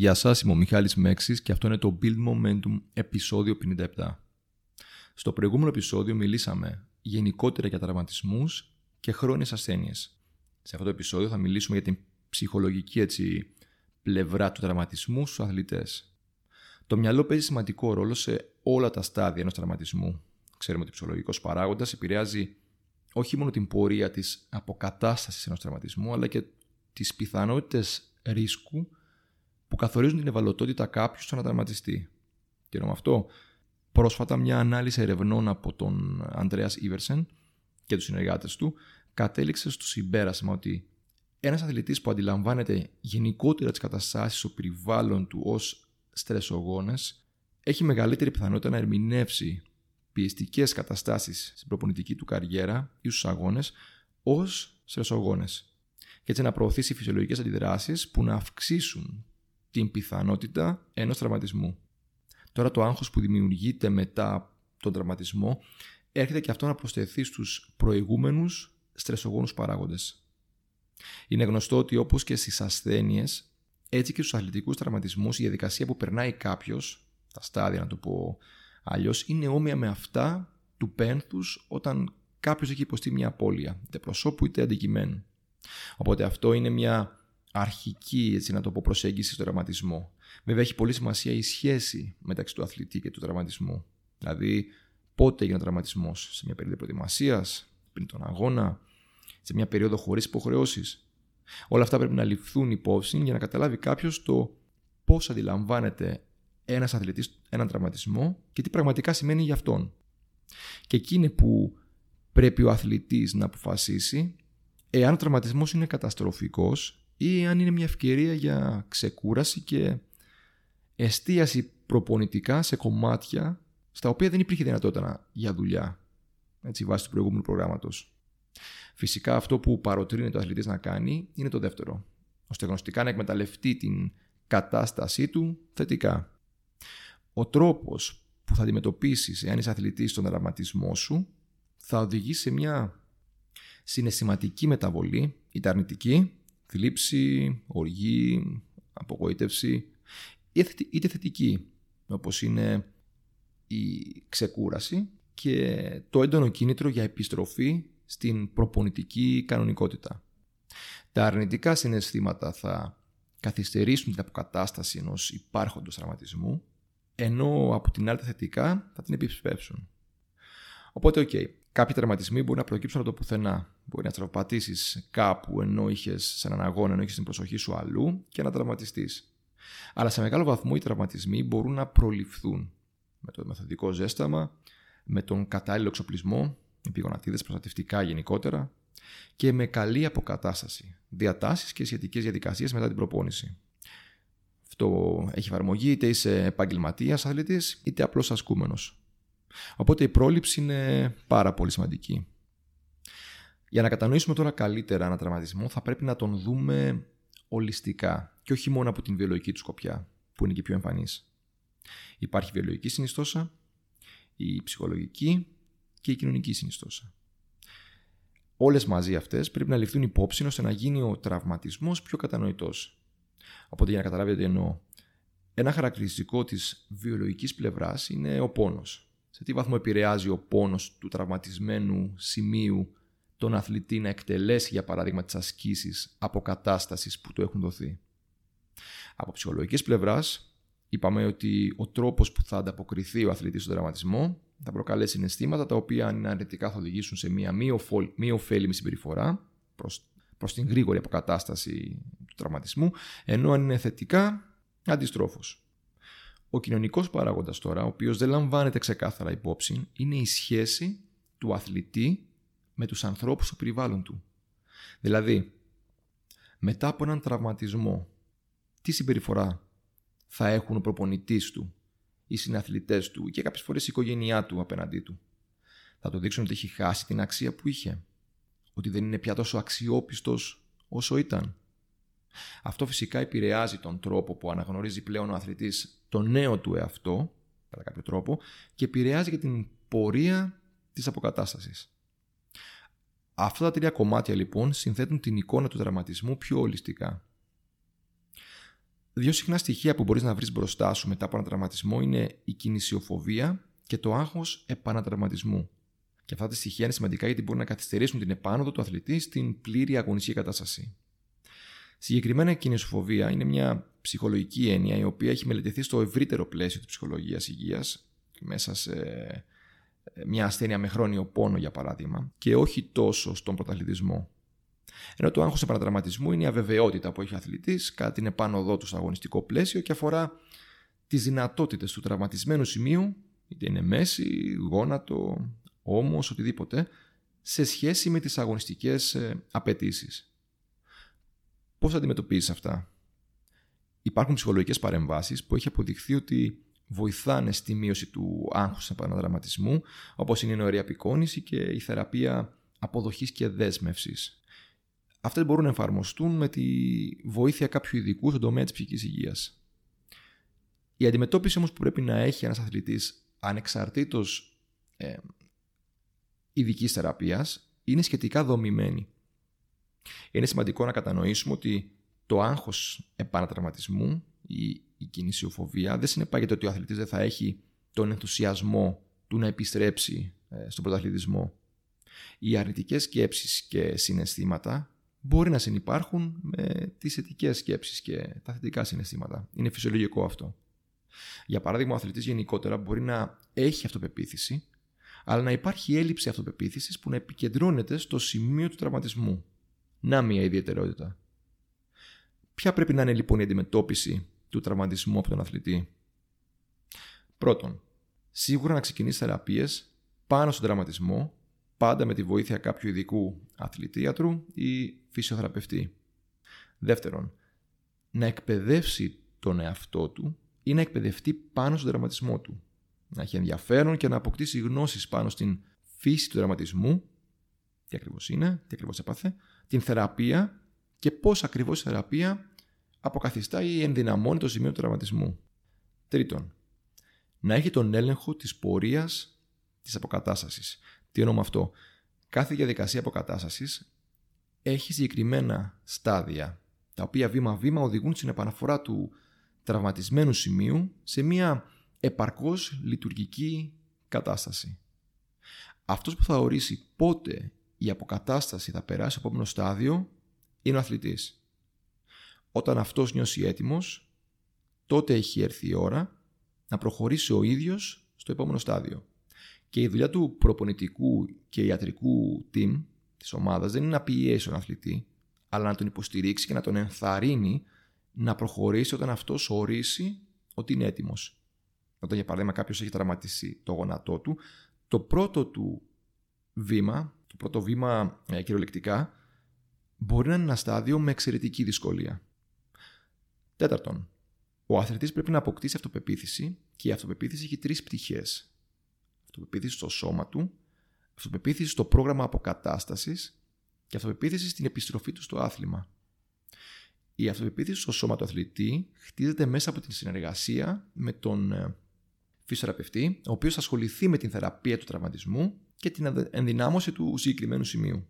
Γεια σας, είμαι ο Μιχάλης Μέξης και αυτό είναι το Build Momentum επεισόδιο 57. Στο προηγούμενο επεισόδιο μιλήσαμε γενικότερα για τραυματισμούς και χρόνιες ασθένειες. Σε αυτό το επεισόδιο θα μιλήσουμε για την ψυχολογική έτσι, πλευρά του τραυματισμού στους αθλητές. Το μυαλό παίζει σημαντικό ρόλο σε όλα τα στάδια ενός τραυματισμού. Ξέρουμε ότι ο ψυχολογικός παράγοντας επηρεάζει όχι μόνο την πορεία της αποκατάστασης ενός τραυματισμού, αλλά και τις πιθανότητες ρίσκου που καθορίζουν την ευαλωτότητα κάποιου στο να τραυματιστεί. Τι εννοώ αυτό. Πρόσφατα μια ανάλυση ερευνών από τον Ανδρέας Ήβερσεν και τους συνεργάτες του κατέληξε στο συμπέρασμα ότι ένας αθλητής που αντιλαμβάνεται γενικότερα τις καταστάσεις στο περιβάλλον του ως στρεσογόνες έχει μεγαλύτερη πιθανότητα να ερμηνεύσει πιεστικές καταστάσεις στην προπονητική του καριέρα ή στους αγώνες ως στρεσογόνες. Και έτσι να προωθήσει φυσιολογικές αντιδράσεις που να αυξήσουν την πιθανότητα ενός τραυματισμού. Τώρα το άγχος που δημιουργείται μετά τον τραυματισμό έρχεται και αυτό να προσθεθεί στους προηγούμενους στρεσογόνους παράγοντες. Είναι γνωστό ότι όπως και στις ασθένειες, έτσι και στους αθλητικούς τραυματισμούς η διαδικασία που περνάει κάποιος, τα στάδια να το πω αλλιώς, είναι όμοια με αυτά του πένθους όταν κάποιος έχει υποστεί μια απώλεια, είτε προσώπου είτε αντικειμένου. Οπότε αυτό είναι μια αρχική, έτσι να το πω, προσέγγιση στο τραυματισμό. Βέβαια έχει πολύ σημασία η σχέση μεταξύ του αθλητή και του τραυματισμού. Δηλαδή, πότε έγινε ο τραυματισμό, σε μια περίοδο προετοιμασίας, πριν τον αγώνα, σε μια περίοδο χωρίς υποχρεώσεις. Όλα αυτά πρέπει να ληφθούν υπόψη για να καταλάβει κάποιος το πώς αντιλαμβάνεται ένας αθλητής έναν τραυματισμό και τι πραγματικά σημαίνει για αυτόν. Και εκεί είναι που πρέπει ο αθλητής να αποφασίσει εάν ο τραυματισμός είναι καταστροφικός ή αν είναι μια ευκαιρία για ξεκούραση και εστίαση προπονητικά σε κομμάτια στα οποία δεν υπήρχε δυνατότητα για δουλειά, έτσι βάσει του προηγούμενου προγράμματος. Φυσικά αυτό που παροτρύνει το αθλητής να κάνει είναι το δεύτερο, ώστε γνωστικά να εκμεταλλευτεί την κατάστασή του θετικά. Ο τρόπος που θα αντιμετωπίσεις εάν είσαι αθλητής στον δραματισμό σου θα οδηγήσει σε μια συναισθηματική μεταβολή, είτε αρνητική, θλίψη, οργή, απογοήτευση, είτε θετική, όπως είναι η ξεκούραση και το έντονο κίνητρο για επιστροφή στην προπονητική κανονικότητα. Τα αρνητικά συναισθήματα θα καθυστερήσουν την αποκατάσταση ενός υπάρχοντος τραυματισμού, ενώ από την άλλη τα θετικά θα την επισπεύσουν. Οπότε, οκ, Κάποιοι τραυματισμοί μπορεί να προκύψουν από το πουθενά. Μπορεί να τραυματίσει κάπου ενώ είχες σε έναν αγώνα, ενώ είχες την προσοχή σου αλλού και να τραυματιστεί. Αλλά σε μεγάλο βαθμό οι τραυματισμοί μπορούν να προληφθούν με το μεθοδικό ζέσταμα, με τον κατάλληλο εξοπλισμό, επιγονατίδες προστατευτικά γενικότερα και με καλή αποκατάσταση, διατάσεις και σχετικές διαδικασίες μετά την προπόνηση. Αυτό έχει εφαρμογή είτε είσαι επαγγελματίας αθλητής είτε απλό ασκούμενος. Οπότε η πρόληψη είναι πάρα πολύ σημαντική. Για να κατανοήσουμε τώρα καλύτερα ένα τραυματισμό θα πρέπει να τον δούμε ολιστικά και όχι μόνο από την βιολογική του σκοπιά που είναι και πιο εμφανής. Υπάρχει η βιολογική συνιστόσα, η ψυχολογική και η κοινωνική συνιστόσα. Όλες μαζί αυτές πρέπει να ληφθούν υπόψη ώστε να γίνει ο τραυματισμός πιο κατανοητός. Οπότε για να καταλάβετε τι εννοώ. Ένα χαρακτηριστικό της βιολογικής πλευράς είναι ο πόνος σε τι βαθμό επηρεάζει ο πόνος του τραυματισμένου σημείου τον αθλητή να εκτελέσει για παράδειγμα τις ασκήσεις αποκατάστασης που του έχουν δοθεί; Από ψυχολογικής πλευράς είπαμε ότι ο τρόπος που θα ανταποκριθεί ο αθλητής στον τραυματισμό θα προκαλέσει συναισθήματα τα οποία αν είναι αρνητικά θα οδηγήσουν σε μια μη ωφέλιμη συμπεριφορά προς, προς την γρήγορη αποκατάσταση του τραυματισμού ενώ αν είναι θετικά αντιστρόφως. Ο κοινωνικός παράγοντας τώρα, ο οποίος δεν λαμβάνεται ξεκάθαρα υπόψη, είναι η σχέση του αθλητή με τους ανθρώπους στο περιβάλλον του. Δηλαδή, μετά από έναν τραυματισμό, τι συμπεριφορά θα έχουν ο προπονητής του, οι συναθλητές του και κάποιες φορές η οικογένειά του απέναντί του; Θα το δείξουν ότι έχει χάσει την αξία που είχε. Ότι δεν είναι πια τόσο αξιόπιστος όσο ήταν; Αυτό φυσικά επηρεάζει τον τρόπο που αναγνωρίζει πλέον ο αθλητής το νέο του εαυτό, κατά κάποιο τρόπο, και επηρεάζει και την πορεία της αποκατάστασης. Αυτά τα τρία κομμάτια λοιπόν συνθέτουν την εικόνα του δραματισμού πιο ολιστικά. Δύο συχνά στοιχεία που μπορείς να βρεις μπροστά σου μετά από ένα τραυματισμό είναι η κινησιοφοβία και το άγχος επανατραυματισμού. Και αυτά τα στοιχεία είναι σημαντικά γιατί μπορούν να καθυστερήσουν την επάνωδο του αθλητή στην πλήρη αγωνιστική κατάσταση. Συγκεκριμένα η κινησιοφοβία είναι μια ψυχολογική έννοια η οποία έχει μελετηθεί στο ευρύτερο πλαίσιο της ψυχολογίας υγείας, μέσα σε ε, μια ασθένεια με χρόνιο πόνο για παράδειγμα, και όχι τόσο στον πρωταθλητισμό. Ενώ το άγχος επανατραυματισμού είναι η αβεβαιότητα που έχει ο αθλητής κατά την επάνωδό του στο αγωνιστικό πλαίσιο και αφορά τις δυνατότητες του τραυματισμένου σημείου, είτε είναι μέση, γόνατο, όμως, οτιδήποτε, σε σχέση με τις αγωνιστικές ε, απαιτήσεις. Πώς θα αντιμετωπίσει αυτά, Υπάρχουν ψυχολογικές παρεμβάσεις που έχει αποδειχθεί ότι βοηθάνε στη μείωση του άγχους επαναδραματισμού, όπως είναι η νοερή απεικόνηση και η θεραπεία αποδοχής και δέσμευσης. Αυτέ μπορούν να εφαρμοστούν με τη βοήθεια κάποιου ειδικού στον τομέα της ψυχικής υγείας. Η αντιμετώπιση όμως που πρέπει να έχει ένας αθλητής ανεξαρτήτως ε, ειδικής θεραπείας είναι σχετικά δομημένη. Είναι σημαντικό να κατανοήσουμε ότι το άγχος επανατραυματισμού ή η κινησιοφοβία δεν συνεπάγεται ότι ο αθλητής δεν θα έχει τον ενθουσιασμό του να επιστρέψει ε, στον πρωταθλητισμό. Οι αρνητικές σκέψεις και συναισθήματα μπορεί να συνεπάρχουν με τις θετικές σκέψεις και τα θετικά συναισθήματα. Είναι φυσιολογικό αυτό. Για παράδειγμα, ο αθλητής γενικότερα μπορεί να έχει αυτοπεποίθηση, αλλά να υπάρχει έλλειψη αυτοπεποίθησης που να επικεντρώνεται στο σημείο του τραυματισμού. Να μια ιδιαιτερότητα. Ποια πρέπει να είναι λοιπόν η αντιμετώπιση του τραυματισμού από τον αθλητή; Πρώτον, σίγουρα να ξεκινήσεις θεραπείες πάνω στον τραυματισμό, πάντα με τη βοήθεια κάποιου ειδικού αθλητίατρου ή φυσιοθεραπευτή. Δεύτερον, να εκπαιδεύσει τον εαυτό του ή να εκπαιδευτεί πάνω στον τραυματισμό του. Να έχει ενδιαφέρον και να αποκτήσει γνώσεις πάνω στην φύση του τραυματισμού, τι ακριβώς είναι, τι ακριβώς έπαθε, την θεραπεία και πώς ακριβώς η θεραπεία αποκαθιστά ή ενδυναμώνει το σημείο του τραυματισμού. Τρίτον, να έχει τον έλεγχο της πορείας της αποκατάστασης. Τι εννοώ με αυτό; Κάθε διαδικασία αποκατάστασης έχει συγκεκριμένα στάδια, τα οποία βήμα-βήμα οδηγούν στην επαναφορά του τραυματισμένου σημείου σε μια επαρκώς λειτουργική κατάσταση. Αυτός που θα ορίσει πότε η αποκατάσταση θα περάσει στο επόμενο στάδιο είναι ο αθλητής. Όταν αυτός νιώσει έτοιμος, τότε έχει έρθει η ώρα να προχωρήσει ο ίδιος στο επόμενο στάδιο. Και η δουλειά του προπονητικού και ιατρικού team της ομάδας δεν είναι να πιέσει τον αθλητή, αλλά να τον υποστηρίξει και να τον ενθαρρύνει να προχωρήσει όταν αυτός ορίσει ότι είναι έτοιμος. Όταν για παράδειγμα κάποιος έχει τραυματίσει το γόνατό του, το πρώτο του βήμα, το πρώτο βήμα ε, κυριολεκτικά, μπορεί να είναι ένα στάδιο με εξαιρετική δυσκολία. Τέταρτον, ο αθλητής πρέπει να αποκτήσει αυτοπεποίθηση και η αυτοπεποίθηση έχει τρεις πτυχές. Αυτοπεποίθηση στο σώμα του, αυτοπεποίθηση στο πρόγραμμα αποκατάστασης και αυτοπεποίθηση στην επιστροφή του στο άθλημα. Η αυτοπεποίθηση στο σώμα του αθλητή χτίζεται μέσα από την συνεργασία με τον ε, φυσιοθεραπευτή, ο οποίος θα ασχοληθεί με την θεραπεία του τραυματισμού και την ενδυνάμωση του συγκεκριμένου σημείου.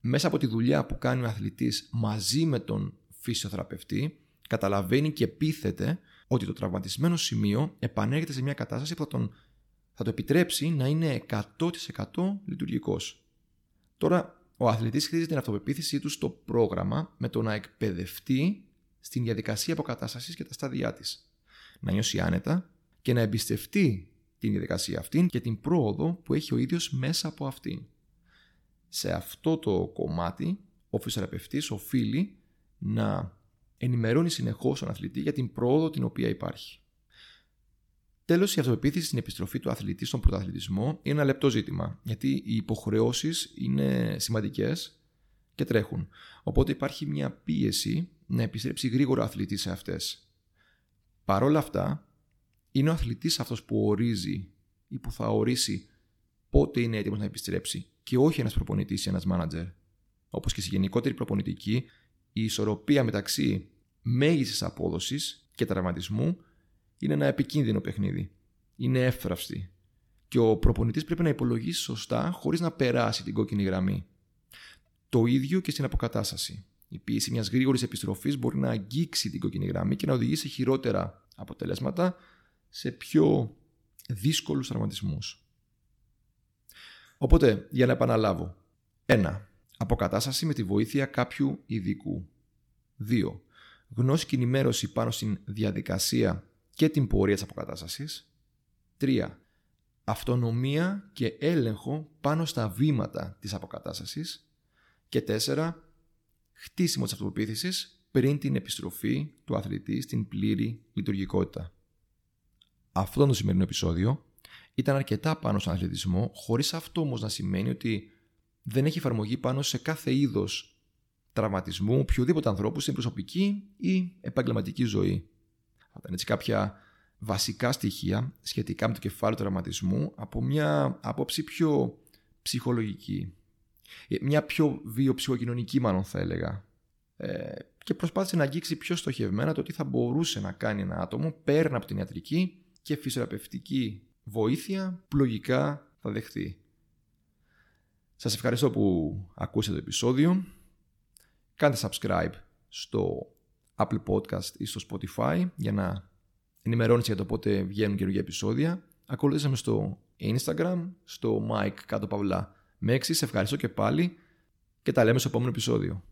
Μέσα από τη δουλειά που κάνει ο αθλητής μαζί με τον φυσιοθεραπευτή καταλαβαίνει και πείθεται ότι το τραυματισμένο σημείο επανέρχεται σε μια κατάσταση που θα, τον, θα το επιτρέψει να είναι 100% λειτουργικός. Τώρα, ο αθλητής χτίζει την αυτοπεποίθησή του στο πρόγραμμα με το να εκπαιδευτεί στην διαδικασία αποκατάστασης και τα στάδια της. Να νιώσει άνετα και να εμπιστευτεί την διαδικασία αυτήν και την πρόοδο που έχει ο ίδιος μέσα από αυτήν. Σε αυτό το κομμάτι, ο φυσιοθεραπευτής οφείλει να ενημερώνει συνεχώς τον αθλητή για την πρόοδο την οποία υπάρχει. Τέλος, η αυτοπεποίθηση στην επιστροφή του αθλητή στον πρωταθλητισμό είναι ένα λεπτό ζήτημα, γιατί οι υποχρεώσεις είναι σημαντικές και τρέχουν. Οπότε υπάρχει μια πίεση να επιστρέψει γρήγορα ο αθλητή σε αυτές. Παρ' όλα αυτά, είναι ο αθλητής αυτός που ορίζει ή που θα ορίσει πότε είναι έτοιμος να επιστρέψει και όχι ένας προπονητής ή ένας μάνατζερ. Όπως και στη γενικότερη προπονητική, η ισορροπία μεταξύ μέγιστης απόδοσης και τραυματισμού είναι ένα επικίνδυνο παιχνίδι. Είναι εύθραυστη. Και ο προπονητής πρέπει να υπολογίσει σωστά χωρίς να περάσει την κόκκινη γραμμή. Το ίδιο και στην αποκατάσταση. Η πίεση μιας γρήγορης επιστροφής μπορεί να αγγίξει την κόκκινη γραμμή και να οδηγήσει σε χειρότερα αποτελέσματα σε πιο δύσκολους τραυματισμούς. Οπότε, για να επαναλάβω. 1. Αποκατάσταση με τη βοήθεια κάποιου ειδικού. 2. Γνώση και ενημέρωση πάνω στην διαδικασία και την πορεία της αποκατάστασης. 3. Αυτονομία και έλεγχο πάνω στα βήματα της αποκατάστασης. Και 4. Χτίσιμο της αυτοπεποίθησης πριν την επιστροφή του αθλητή στην πλήρη λειτουργικότητα. Αυτό το σημερινό επεισόδιο ήταν αρκετά πάνω στον αθλητισμό, χωρίς αυτό όμως να σημαίνει ότι δεν έχει εφαρμογή πάνω σε κάθε είδος τραυματισμού οποιοδήποτε ανθρώπου στην προσωπική ή επαγγελματική ζωή. Αυτά είναι έτσι κάποια βασικά στοιχεία σχετικά με το κεφάλαιο του τραυματισμού από μια άποψη πιο ψυχολογική. Ε, μια πιο βιοψυχοκοινωνική μάλλον θα έλεγα. Ε, και προσπάθησε να αγγίξει πιο στοχευμένα το τι θα μπορούσε να κάνει ένα άτομο πέραν από την ιατρική και φυσιοθεραπευτική βοήθεια που λογικά θα δεχθεί. Σας ευχαριστώ που ακούσατε το επεισόδιο. Κάντε subscribe στο Apple Podcast ή στο Spotify για να ενημερώνεστε για το πότε βγαίνουν καινούργια επεισόδια. Ακολουθήσαμε στο Instagram, στο Mike κάτω παυλά Μέξι. Σε ευχαριστώ και πάλι και τα λέμε στο επόμενο επεισόδιο.